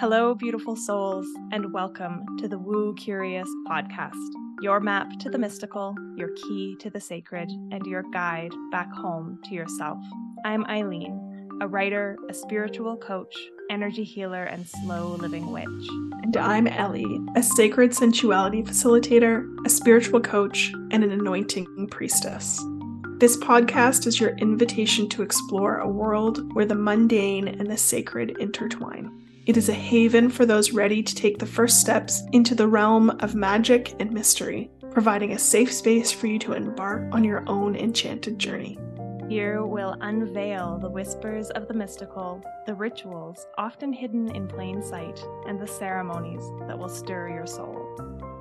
Hello, beautiful souls, and welcome to the Woo Curious podcast, your map to the mystical, your key to the sacred, and your guide back home to yourself. I'm Eileen, a writer, a spiritual coach, energy healer, and slow living witch. And I'm Ellie, a sacred sensuality facilitator, a spiritual coach, and an anointing priestess. This podcast is your invitation to explore a world where the mundane and the sacred intertwine. It is a haven for those ready to take the first steps into the realm of magic and mystery, providing a safe space for you to embark on your own enchanted journey. Here we'll unveil the whispers of the mystical, the rituals often hidden in plain sight, and the ceremonies that will stir your soul.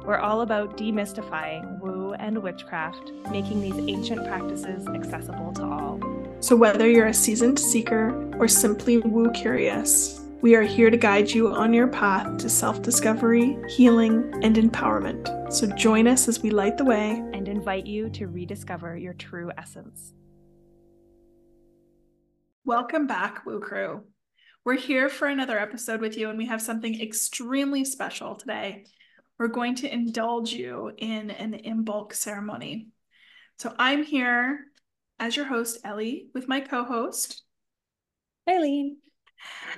We're all about demystifying woo and witchcraft, making these ancient practices accessible to all. So, whether you're a seasoned seeker or simply woo curious, we are here to guide you on your path to self discovery, healing, and empowerment. So join us as we light the way and invite you to rediscover your true essence. Welcome back, Woo Crew. We're here for another episode with you, and we have something extremely special today. We're going to indulge you in an Imbolc ceremony. So I'm here as your host, Ellie, with my co host, Eileen.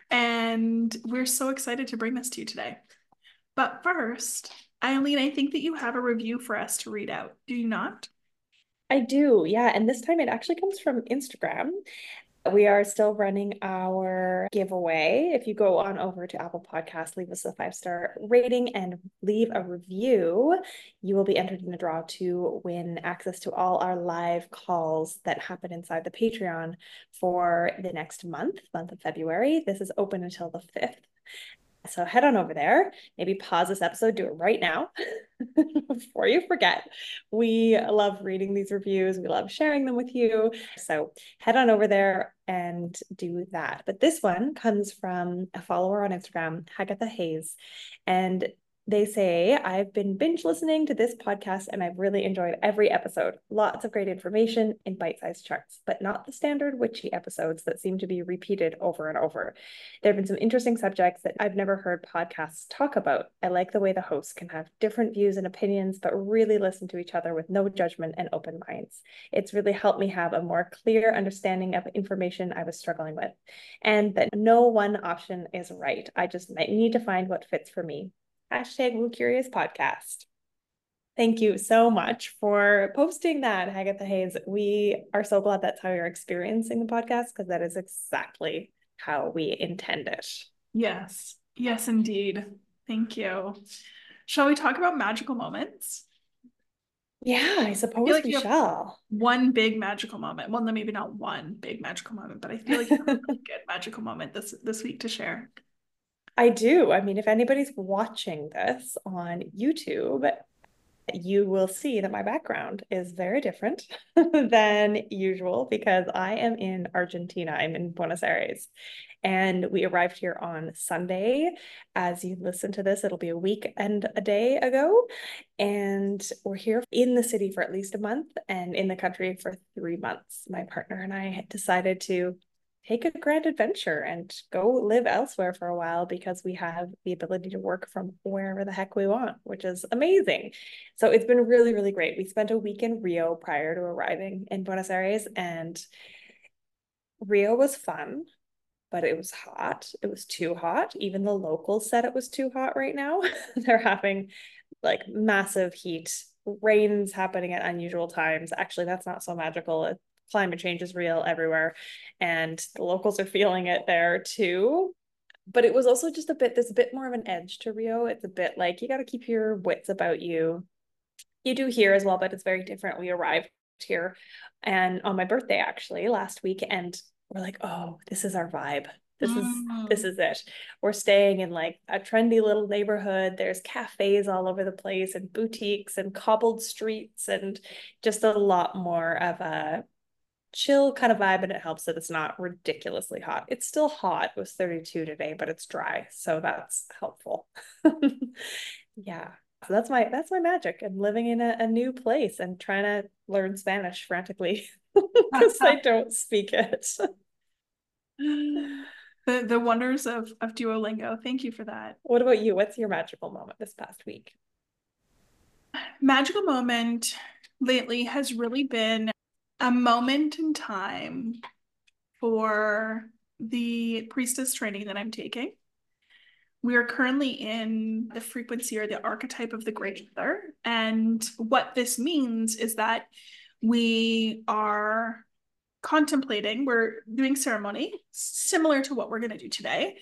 And we're so excited to bring this to you today. But first, Eileen, I think that you have a review for us to read out. Do you not? I do, yeah. And this time it actually comes from Instagram. We are still running our giveaway. If you go on over to Apple Podcasts, leave us a five star rating and leave a review, you will be entered in the draw to win access to all our live calls that happen inside the Patreon for the next month, month of February. This is open until the 5th. So head on over there, maybe pause this episode, do it right now before you forget. We love reading these reviews, we love sharing them with you. So head on over there and do that. But this one comes from a follower on Instagram, Hagatha Hayes. And they say, I've been binge listening to this podcast and I've really enjoyed every episode. Lots of great information in bite sized charts, but not the standard witchy episodes that seem to be repeated over and over. There have been some interesting subjects that I've never heard podcasts talk about. I like the way the hosts can have different views and opinions, but really listen to each other with no judgment and open minds. It's really helped me have a more clear understanding of information I was struggling with, and that no one option is right. I just might need to find what fits for me hashtag Woo Curious Podcast. Thank you so much for posting that, Hagatha Hayes. We are so glad that's how you're experiencing the podcast because that is exactly how we intend it. Yes, yes, indeed. Thank you. Shall we talk about magical moments? Yeah, I suppose I like we shall. One big magical moment. Well, no, maybe not one big magical moment, but I feel like you have a good magical moment this this week to share. I do. I mean, if anybody's watching this on YouTube, you will see that my background is very different than usual because I am in Argentina. I'm in Buenos Aires. And we arrived here on Sunday. As you listen to this, it'll be a week and a day ago. And we're here in the city for at least a month and in the country for three months. My partner and I decided to take a grand adventure and go live elsewhere for a while because we have the ability to work from wherever the heck we want, which is amazing. So it's been really, really great. We spent a week in Rio prior to arriving in Buenos Aires, and Rio was fun, but it was hot. It was too hot. Even the locals said it was too hot right now. They're having like massive heat rains happening at unusual times. Actually, that's not so magical climate change is real everywhere and the locals are feeling it there too. But it was also just a bit there's a bit more of an edge to rio. It's a bit like you got to keep your wits about you. You do here as well but it's very different. We arrived here and on my birthday actually last week and we're like oh this is our vibe. This is mm. this is it. We're staying in like a trendy little neighborhood. There's cafes all over the place and boutiques and cobbled streets and just a lot more of a chill kind of vibe and it helps that it's not ridiculously hot. It's still hot. It was 32 today, but it's dry. So that's helpful. yeah. So that's my that's my magic. I'm living in a, a new place and trying to learn Spanish frantically because I don't speak it. the the wonders of of Duolingo. Thank you for that. What about you? What's your magical moment this past week? Magical moment lately has really been a moment in time for the priestess training that I'm taking. We are currently in the frequency or the archetype of the Great Mother. And what this means is that we are contemplating, we're doing ceremony similar to what we're going to do today,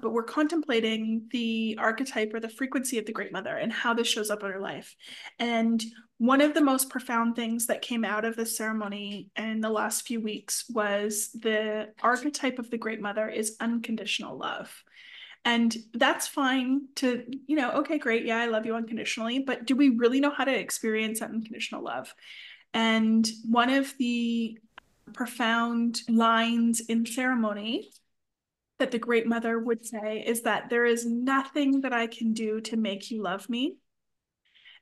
but we're contemplating the archetype or the frequency of the Great Mother and how this shows up in her life. And one of the most profound things that came out of this ceremony in the last few weeks was the archetype of the Great Mother is unconditional love. And that's fine to, you know, okay, great. Yeah, I love you unconditionally. But do we really know how to experience that unconditional love? And one of the profound lines in ceremony that the Great Mother would say is that there is nothing that I can do to make you love me.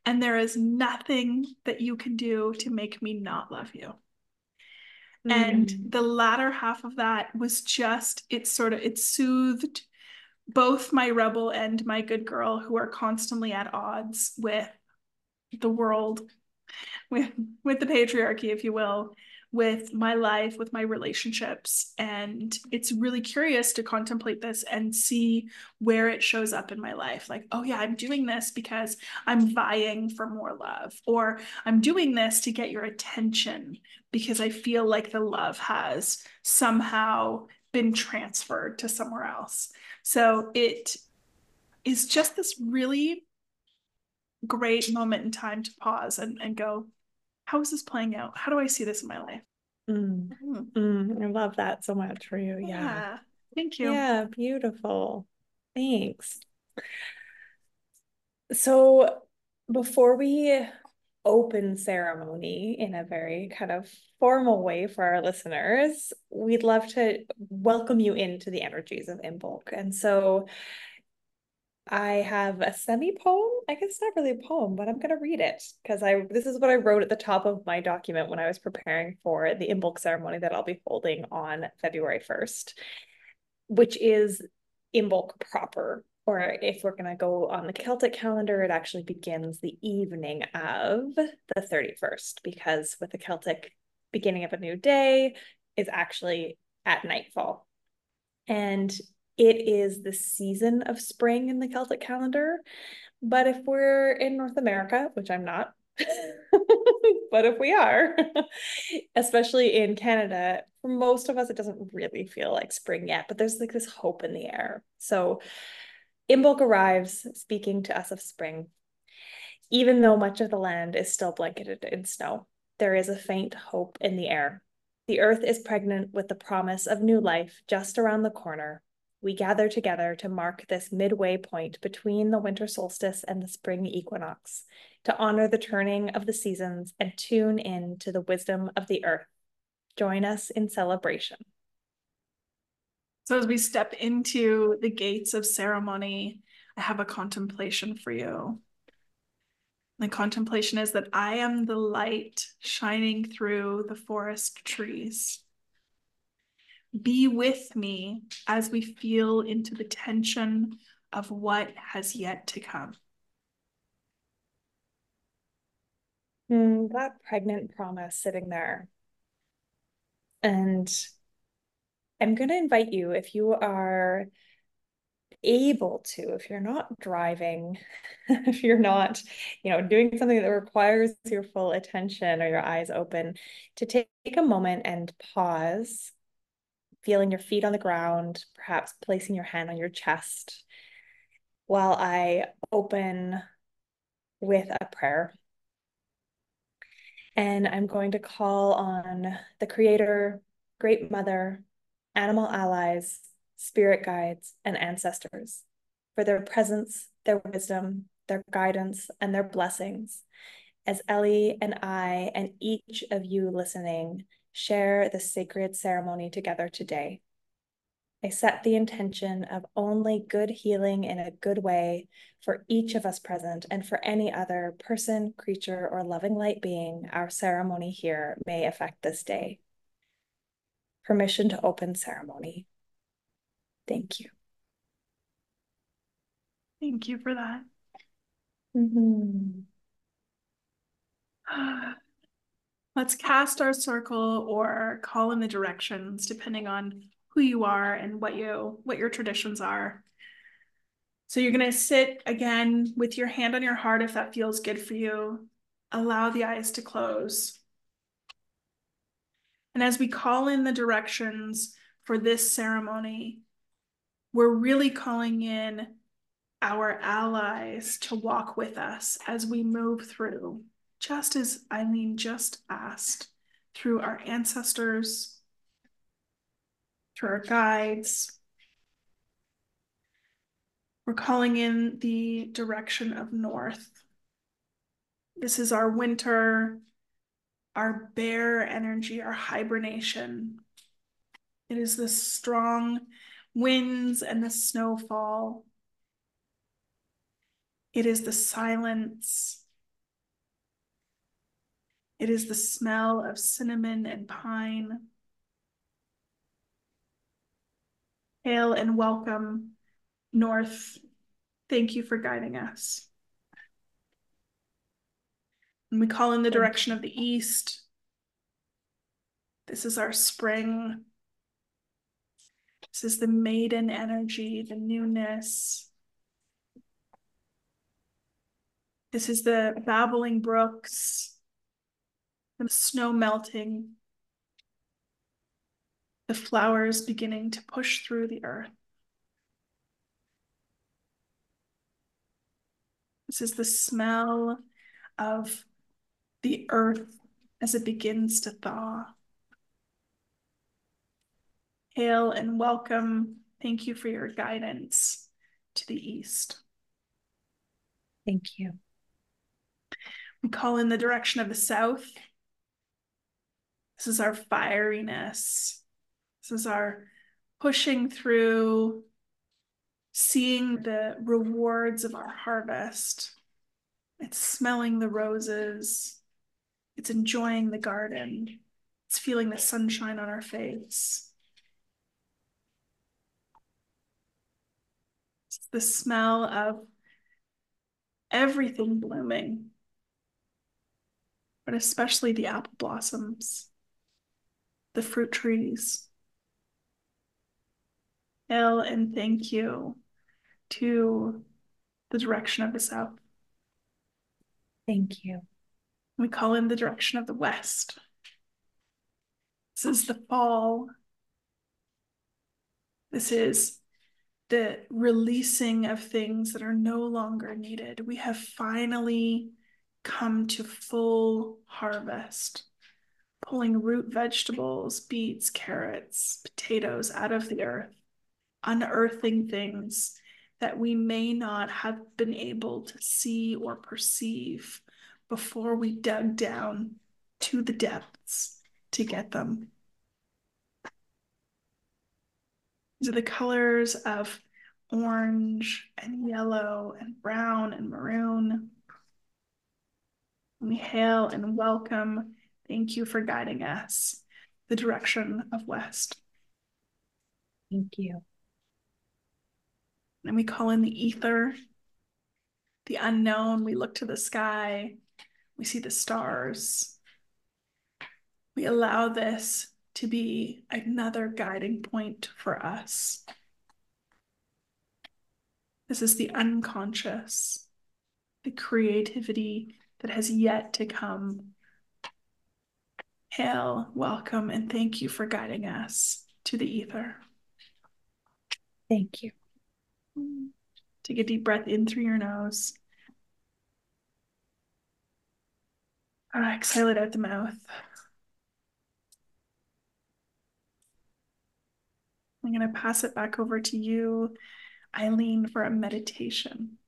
And there is nothing that you can do to make me not love you. Mm. And the latter half of that was just, it sort of, it soothed both my rebel and my good girl who are constantly at odds with the world, with, with the patriarchy, if you will with my life, with my relationships. And it's really curious to contemplate this and see where it shows up in my life. Like, oh, yeah, I'm doing this because I'm vying for more love, or I'm doing this to get your attention because I feel like the love has somehow been transferred to somewhere else. So it is just this really great moment in time to pause and, and go, how is this playing out? How do I see this in my life? Mm. Mm. Mm. I love that so much for you. Yeah. yeah. Thank you. Yeah, beautiful. Thanks. So before we open ceremony in a very kind of formal way for our listeners, we'd love to welcome you into the energies of Imbolc. And so I have a semi poem. I guess not really a poem, but I'm going to read it because I this is what I wrote at the top of my document when I was preparing for the Imbolc ceremony that I'll be holding on February 1st, which is Imbolc proper. Or if we're going to go on the Celtic calendar, it actually begins the evening of the 31st because with the Celtic beginning of a new day is actually at nightfall. And it is the season of spring in the Celtic calendar. But if we're in North America, which I'm not, but if we are, especially in Canada, for most of us, it doesn't really feel like spring yet, but there's like this hope in the air. So Imbolc arrives speaking to us of spring. Even though much of the land is still blanketed in snow, there is a faint hope in the air. The earth is pregnant with the promise of new life just around the corner, we gather together to mark this midway point between the winter solstice and the spring equinox, to honor the turning of the seasons and tune in to the wisdom of the earth. Join us in celebration. So, as we step into the gates of ceremony, I have a contemplation for you. The contemplation is that I am the light shining through the forest trees be with me as we feel into the tension of what has yet to come. Mm, that pregnant promise sitting there. And I'm going to invite you, if you are able to, if you're not driving, if you're not, you know, doing something that requires your full attention or your eyes open, to take a moment and pause feeling your feet on the ground, perhaps placing your hand on your chest while I open with a prayer. And I'm going to call on the Creator, Great Mother, animal allies, spirit guides, and ancestors for their presence, their wisdom, their guidance, and their blessings as Ellie and I and each of you listening share the sacred ceremony together today. I set the intention of only good healing in a good way for each of us present and for any other person, creature, or loving light being our ceremony here may affect this day. Permission to open ceremony. Thank you. Thank you for that. Mm-hmm. Let's cast our circle or call in the directions depending on who you are and what you what your traditions are. So you're going to sit again with your hand on your heart if that feels good for you. Allow the eyes to close. And as we call in the directions for this ceremony, we're really calling in our allies to walk with us as we move through, just as Eileen just asked, through our ancestors, through our guides. We're calling in the direction of north. This is our winter, our bear energy, our hibernation. It is the strong winds and the snowfall. It is the silence. It is the smell of cinnamon and pine. Hail and welcome, North. Thank you for guiding us. And we call in the direction of the east. This is our spring. This is the maiden energy, the newness. This is the babbling brooks, the snow melting, the flowers beginning to push through the earth. This is the smell of the earth as it begins to thaw. Hail and welcome. Thank you for your guidance to the east. Thank you. We call in the direction of the south. This is our fieriness. This is our pushing through, seeing the rewards of our harvest. It's smelling the roses. It's enjoying the garden. It's feeling the sunshine on our face. It's the smell of everything blooming, but especially the apple blossoms, the fruit trees. Hail and thank you to the direction of the south. Thank you. We call in the direction of the west. This is the fall. This is the releasing of things that are no longer needed. We have finally come to full harvest, pulling root vegetables, beets, carrots, potatoes out of the earth, unearthing things that we may not have been able to see or perceive before we dug down to the depths to get them. These are the colors of orange and yellow and brown and maroon. We hail and welcome. Thank you for guiding us the direction of west. Thank you. And we call in the ether, the unknown. We look to the sky, we see the stars. We allow this to be another guiding point for us. This is the unconscious, the creativity that has yet to come. Hail, welcome, and thank you for guiding us to the ether. Thank you. Take a deep breath in through your nose. exhale it out the mouth. I'm going to pass it back over to you, Eileen, for a meditation.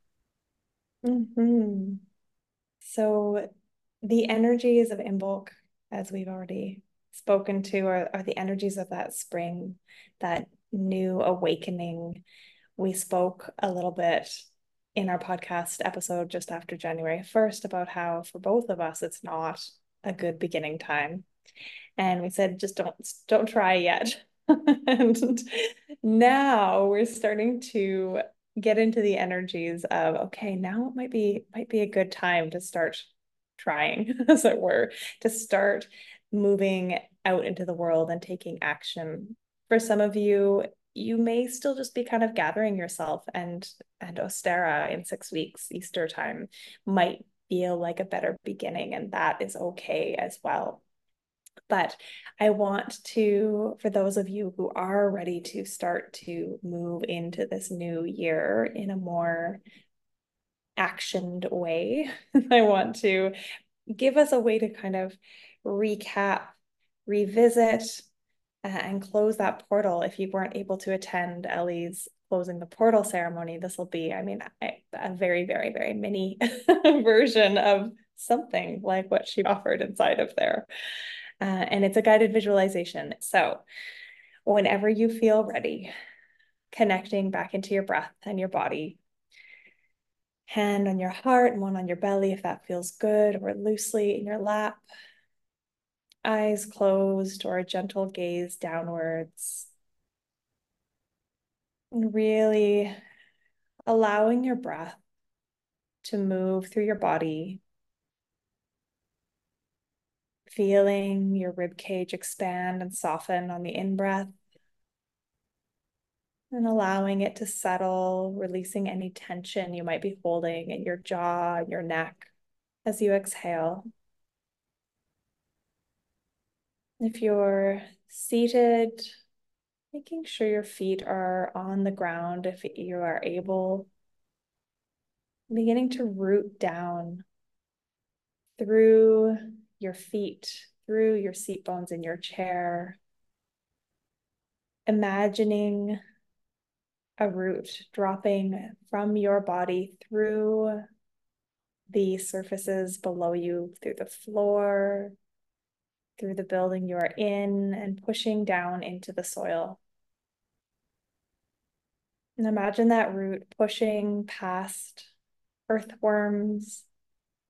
Mm-hmm. So, the energies of Imbolc, as we've already spoken to, are, are the energies of that spring, that new awakening. We spoke a little bit in our podcast episode just after January 1st about how, for both of us, it's not a good beginning time. And we said, just don't don't try yet and now we're starting to get into the energies of okay, now it might be might be a good time to start trying, as it were, to start moving out into the world and taking action. For some of you, you may still just be kind of gathering yourself and and Ostara in six weeks, Easter time, might feel like a better beginning, and that is okay as well. But I want to, for those of you who are ready to start to move into this new year in a more actioned way, I want to give us a way to kind of recap, revisit, uh, and close that portal. If you weren't able to attend Ellie's closing the portal ceremony, this will be, I mean, a, very, very, very mini version of something like what she offered inside of there. Uh, and it's a guided visualization. So whenever you feel ready, connecting back into your breath and your body, hand on your heart and one on your belly if that feels good, or loosely in your lap, eyes closed or a gentle gaze downwards. And really allowing your breath to move through your body feeling your rib cage expand and soften on the in breath. And allowing it to settle, releasing any tension you might be holding in your jaw, your neck as you exhale. If you're seated, making sure your feet are on the ground if you are able. Beginning to root down through your feet through your seat bones in your chair, imagining a root dropping from your body through the surfaces below you, through the floor, through the building you are in, and pushing down into the soil. And imagine that root pushing past earthworms,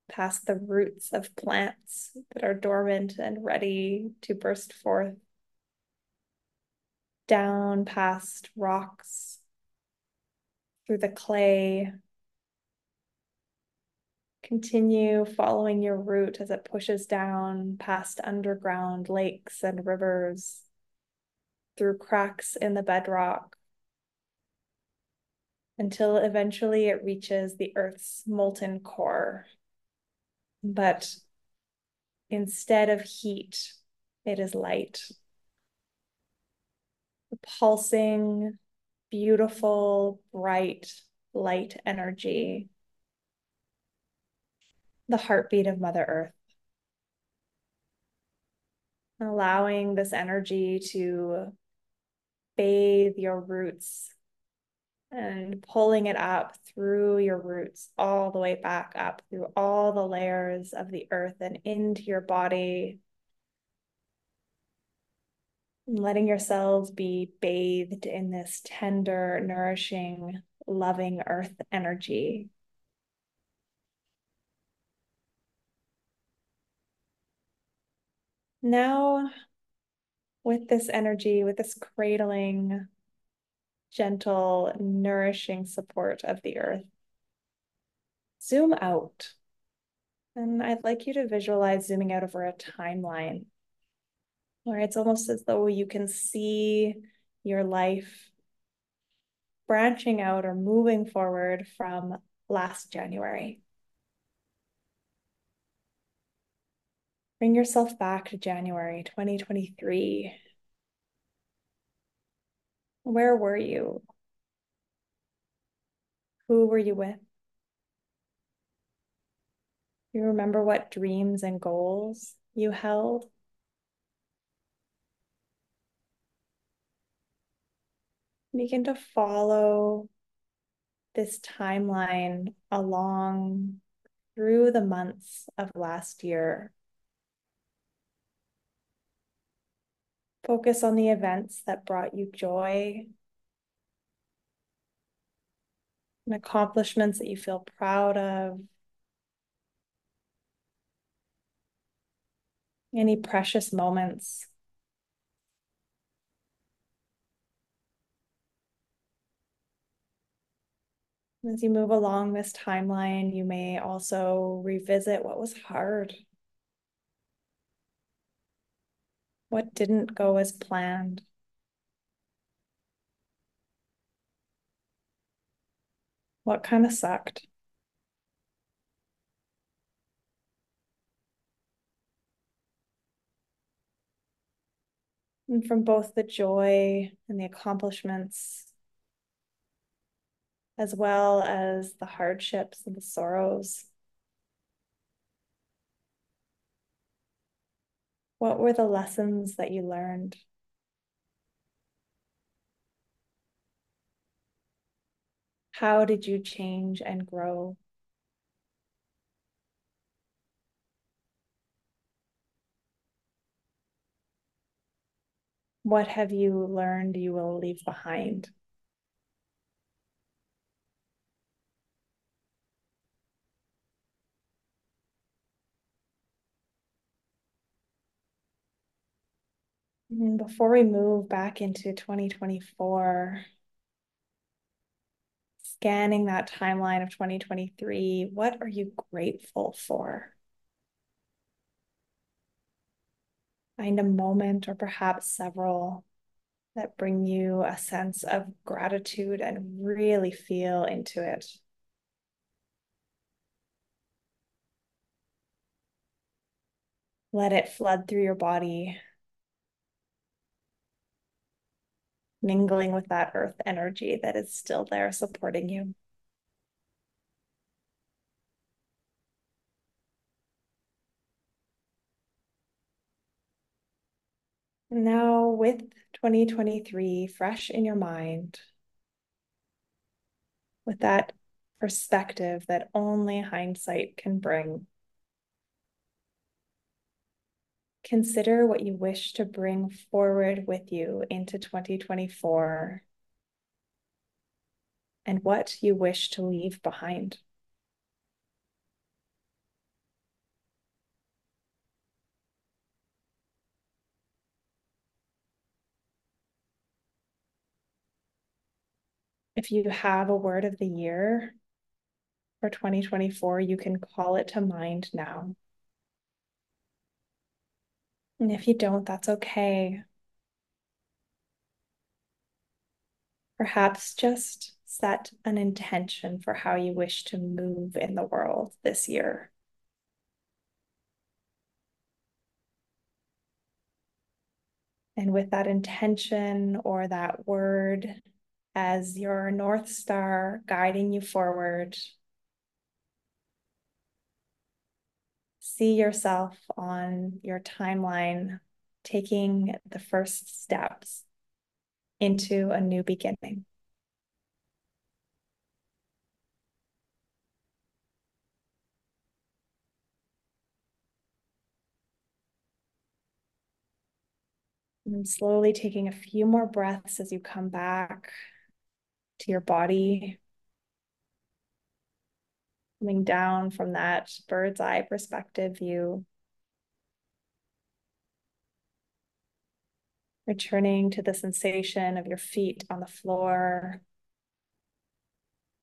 past the roots of plants that are dormant and ready to burst forth, down past rocks, through the clay. Continue following your root as it pushes down past underground lakes and rivers, through cracks in the bedrock, until eventually it reaches the Earth's molten core but instead of heat, it is light. The pulsing, beautiful, bright light energy. The heartbeat of Mother Earth. Allowing this energy to bathe your roots and pulling it up through your roots, all the way back up through all the layers of the earth and into your body. Letting yourselves be bathed in this tender, nourishing, loving earth energy. Now, with this energy, with this cradling, gentle, nourishing support of the earth. Zoom out. And I'd like you to visualize zooming out over a timeline where it's almost as though you can see your life branching out or moving forward from last January. Bring yourself back to January 2023 where were you? Who were you with? You remember what dreams and goals you held? Begin to follow this timeline along through the months of last year. Focus on the events that brought you joy and accomplishments that you feel proud of. Any precious moments. As you move along this timeline, you may also revisit what was hard. What didn't go as planned? What kind of sucked? And from both the joy and the accomplishments, as well as the hardships and the sorrows. What were the lessons that you learned? How did you change and grow? What have you learned you will leave behind? Mm, before we move back into 2024, scanning that timeline of 2023, what are you grateful for? Find a moment or perhaps several that bring you a sense of gratitude and really feel into it. Let it flood through your body mingling with that earth energy that is still there supporting you. Now, with 2023 fresh in your mind, with that perspective that only hindsight can bring, Consider what you wish to bring forward with you into 2024 and what you wish to leave behind. If you have a word of the year for 2024, you can call it to mind now. And if you don't, that's okay. Perhaps just set an intention for how you wish to move in the world this year. And with that intention or that word as your North Star guiding you forward, see yourself on your timeline taking the first steps into a new beginning. And slowly taking a few more breaths as you come back to your body coming down from that bird's eye perspective view. Returning to the sensation of your feet on the floor,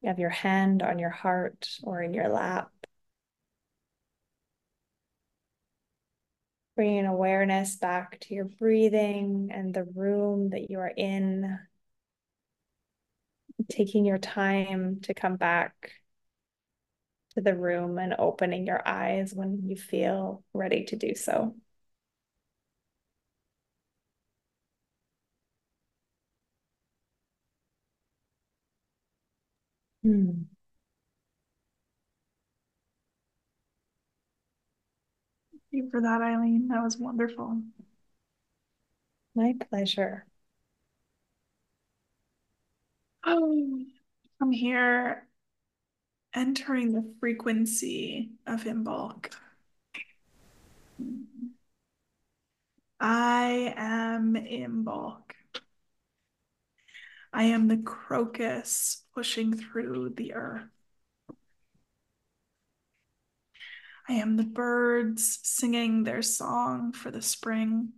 of your hand on your heart or in your lap. Bringing awareness back to your breathing and the room that you are in. Taking your time to come back to the room and opening your eyes when you feel ready to do so. Hmm. Thank you for that, Eileen. That was wonderful. My pleasure. Oh, I'm here, entering the frequency of Imbolc. I am Imbolc. I am the crocus pushing through the earth. I am the birds singing their song for the spring.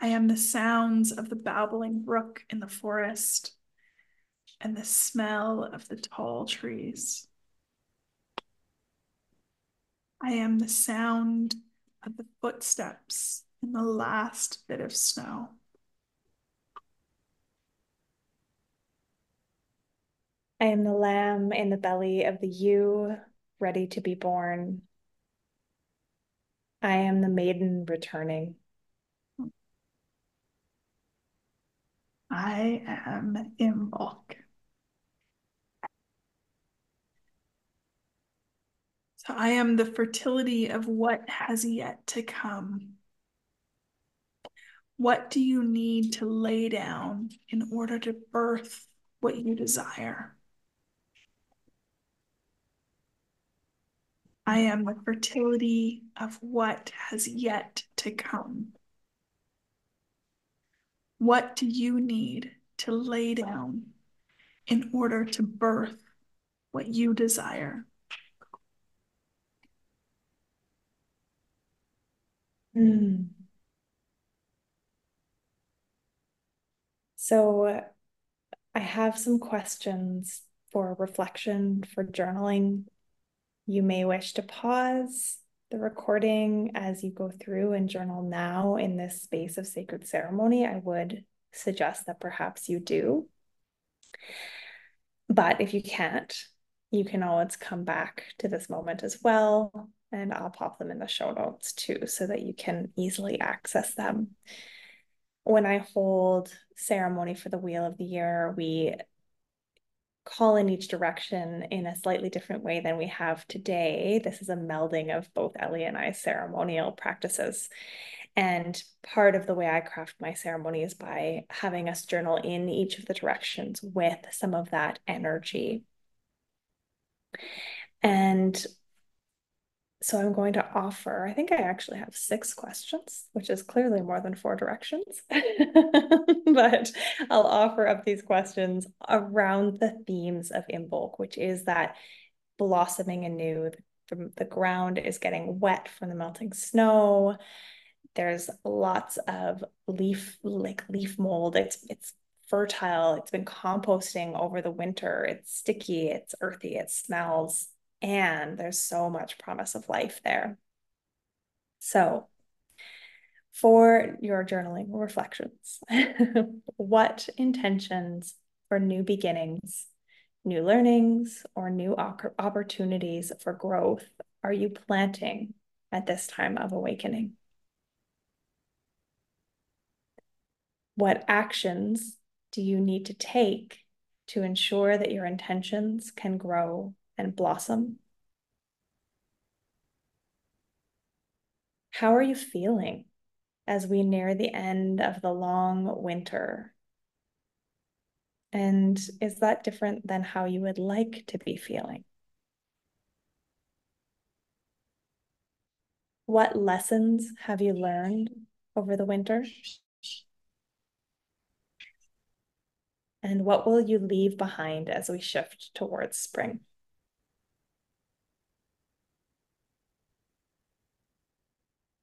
I am the sounds of the babbling brook in the forest. And the smell of the tall trees. I am the sound of the footsteps in the last bit of snow. I am the lamb in the belly of the ewe, ready to be born. I am the maiden returning. I am in Imbolc. I am the fertility of what has yet to come. What do you need to lay down in order to birth what you desire? I am the fertility of what has yet to come. What do you need to lay down in order to birth what you desire? Mm. So I have some questions for reflection, for journaling. You may wish to pause the recording as you go through and journal now in this space of sacred ceremony. I would suggest that perhaps you do. But if you can't, you can always come back to this moment as well and I'll pop them in the show notes too so that you can easily access them. When I hold ceremony for the Wheel of the Year, we call in each direction in a slightly different way than we have today. This is a melding of both Ellie and I's ceremonial practices. And part of the way I craft my ceremony is by having us journal in each of the directions with some of that energy. And so I'm going to offer, I think I actually have six questions, which is clearly more than four directions. but I'll offer up these questions around the themes of Imbolc, which is that blossoming anew. The, the ground is getting wet from the melting snow. There's lots of leaf, like leaf mold. It's it's fertile. It's been composting over the winter. It's sticky. It's earthy. It smells and there's so much promise of life there. So, for your journaling reflections, what intentions for new beginnings, new learnings, or new opportunities for growth are you planting at this time of awakening? What actions do you need to take to ensure that your intentions can grow and blossom. How are you feeling as we near the end of the long winter? And is that different than how you would like to be feeling? What lessons have you learned over the winter? And what will you leave behind as we shift towards spring?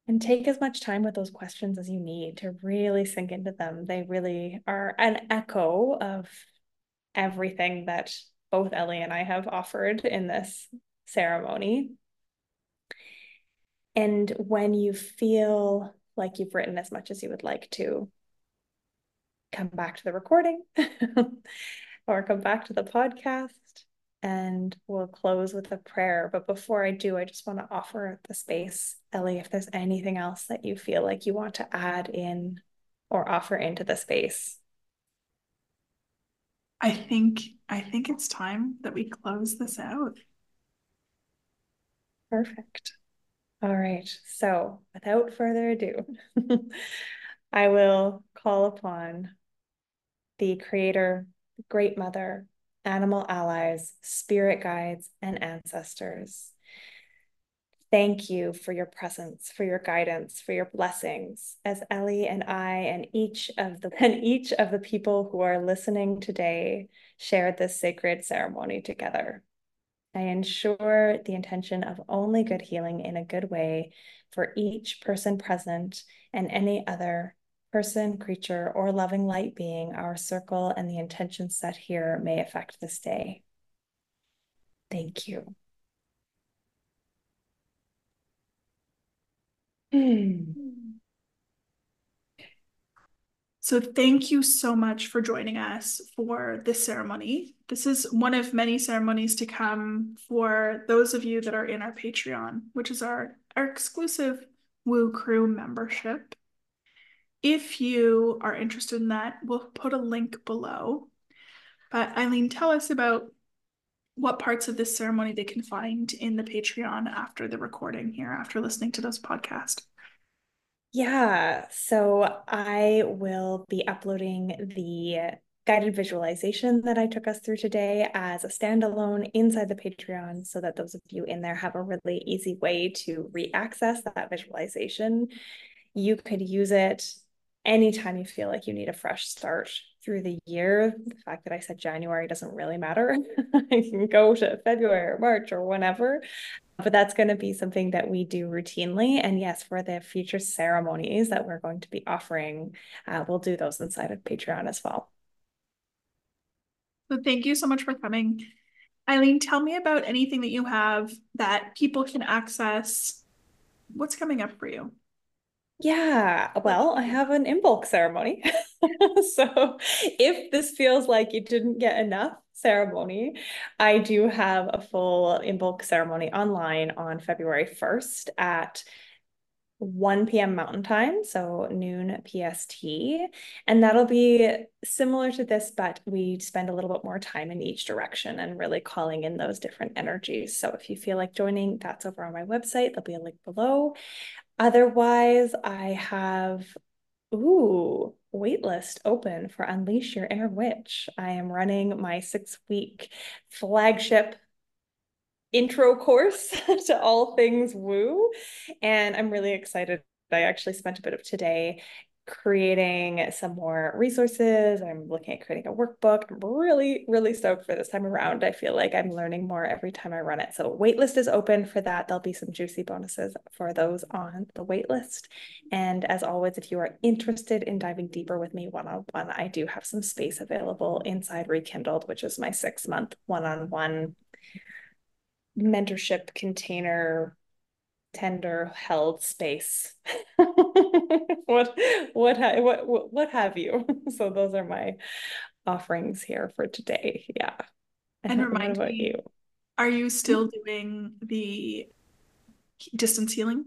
And take as much time with those questions as you need to really sink into them. They really are an echo of everything that both Ellie and I have offered in this ceremony. And when you feel like you've written as much as you would like to, come back to the recording or come back to the podcast and we'll close with a prayer. But before I do, I just want to offer the space, Ellie, if there's anything else that you feel like you want to add in or offer into the space. I think I think it's time that we close this out. Perfect. All right. So, without further ado, I will call upon the creator, the great mother, animal allies, spirit guides, and ancestors. Thank you for your presence, for your guidance, for your blessings, as Ellie and I and each of the and each of the people who are listening today share this sacred ceremony together. I ensure the intention of only good healing in a good way for each person present and any other person, creature, or loving light being our circle and the intentions set here may affect this day. Thank you. Hmm. So, thank you so much for joining us for this ceremony. This is one of many ceremonies to come for those of you that are in our Patreon, which is our, our exclusive Woo Crew membership. If you are interested in that, we'll put a link below. But Eileen, tell us about what parts of this ceremony they can find in the Patreon after the recording here, after listening to this podcast. Yeah, so I will be uploading the guided visualization that I took us through today as a standalone inside the Patreon so that those of you in there have a really easy way to re-access that visualization. You could use it anytime you feel like you need a fresh start through the year. The fact that I said January doesn't really matter. I can go to February or March or whenever but that's going to be something that we do routinely. And yes, for the future ceremonies that we're going to be offering, uh, we'll do those inside of Patreon as well. So thank you so much for coming. Eileen, tell me about anything that you have that people can access. What's coming up for you? Yeah, uh, well, I have an Imbolc ceremony. so if this feels like you didn't get enough ceremony, I do have a full Imbolc ceremony online on February 1st at 1 p.m. Mountain Time, so noon PST. And that'll be similar to this, but we spend a little bit more time in each direction and really calling in those different energies. So if you feel like joining, that's over on my website. There'll be a link below. Otherwise, I have, ooh, waitlist open for Unleash Your Inner Witch. I am running my six week flagship intro course to all things woo. And I'm really excited. I actually spent a bit of today creating some more resources. I'm looking at creating a workbook. I'm really, really stoked for this time around. I feel like I'm learning more every time I run it. So waitlist is open for that. There'll be some juicy bonuses for those on the waitlist. And as always, if you are interested in diving deeper with me one-on-one, I do have some space available inside Rekindled, which is my six month one-on-one mentorship container tender held space what what ha- what what have you? So those are my offerings here for today. Yeah. And, and remind me you. are you still mm-hmm. doing the distance healing?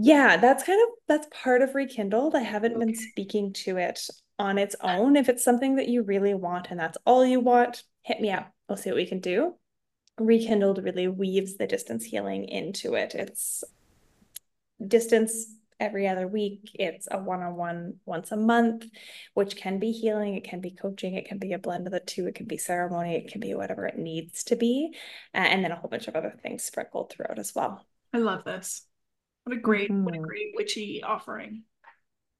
Yeah that's kind of that's part of rekindled. I haven't okay. been speaking to it on its own. If it's something that you really want and that's all you want hit me up. We'll see what we can do. Rekindled really weaves the distance healing into it. It's distance every other week. It's a one on one once a month, which can be healing, it can be coaching, it can be a blend of the two, it can be ceremony, it can be whatever it needs to be. Uh, and then a whole bunch of other things sprinkled throughout as well. I love this. What a great, mm-hmm. what a mm-hmm. great witchy offering.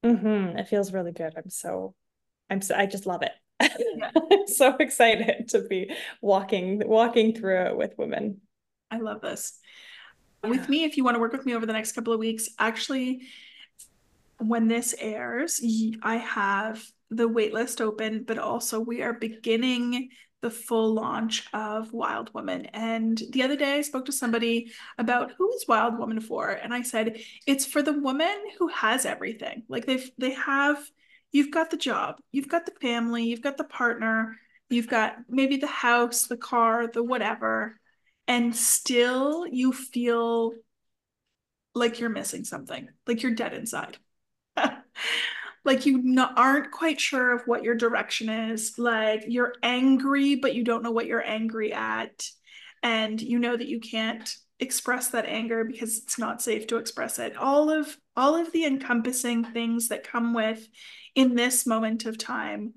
Mm-hmm. It feels really good. I'm so, I'm so, I just love it. I'm so excited to be walking walking through it with women. I love this. With me, if you want to work with me over the next couple of weeks, actually, when this airs, I have the waitlist open, but also we are beginning the full launch of Wild Woman. And the other day I spoke to somebody about who is Wild Woman for? And I said, it's for the woman who has everything. Like they've they have you've got the job, you've got the family, you've got the partner, you've got maybe the house, the car, the whatever, and still you feel like you're missing something, like you're dead inside. like you not, aren't quite sure of what your direction is, like you're angry, but you don't know what you're angry at. And you know that you can't express that anger because it's not safe to express it all of all of the encompassing things that come with in this moment of time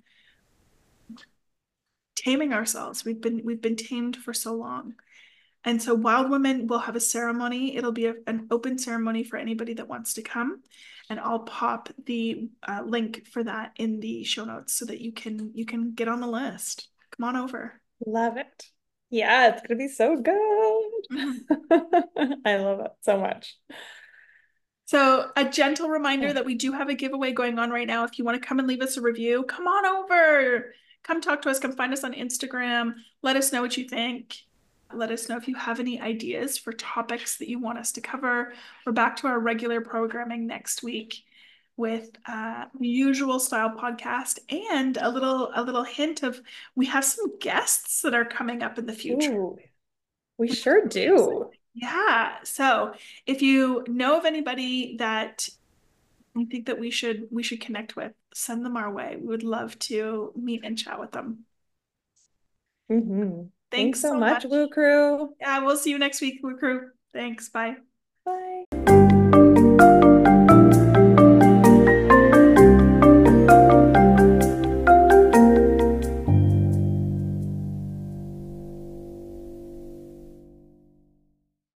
taming ourselves we've been we've been tamed for so long and so wild women will have a ceremony it'll be a, an open ceremony for anybody that wants to come and i'll pop the uh, link for that in the show notes so that you can you can get on the list come on over love it yeah, it's gonna be so good. Mm-hmm. I love it so much. So, a gentle reminder that we do have a giveaway going on right now. If you want to come and leave us a review, come on over. Come talk to us. Come find us on Instagram. Let us know what you think. Let us know if you have any ideas for topics that you want us to cover. We're back to our regular programming next week with uh, usual style podcast and a little a little hint of we have some guests that are coming up in the future. Ooh, we sure do. Yeah. So if you know of anybody that you think that we should we should connect with, send them our way. We would love to meet and chat with them. Mm-hmm. Thanks, Thanks so much, much, Woo Crew. Yeah, we'll see you next week, Woo Crew. Thanks. Bye. Bye.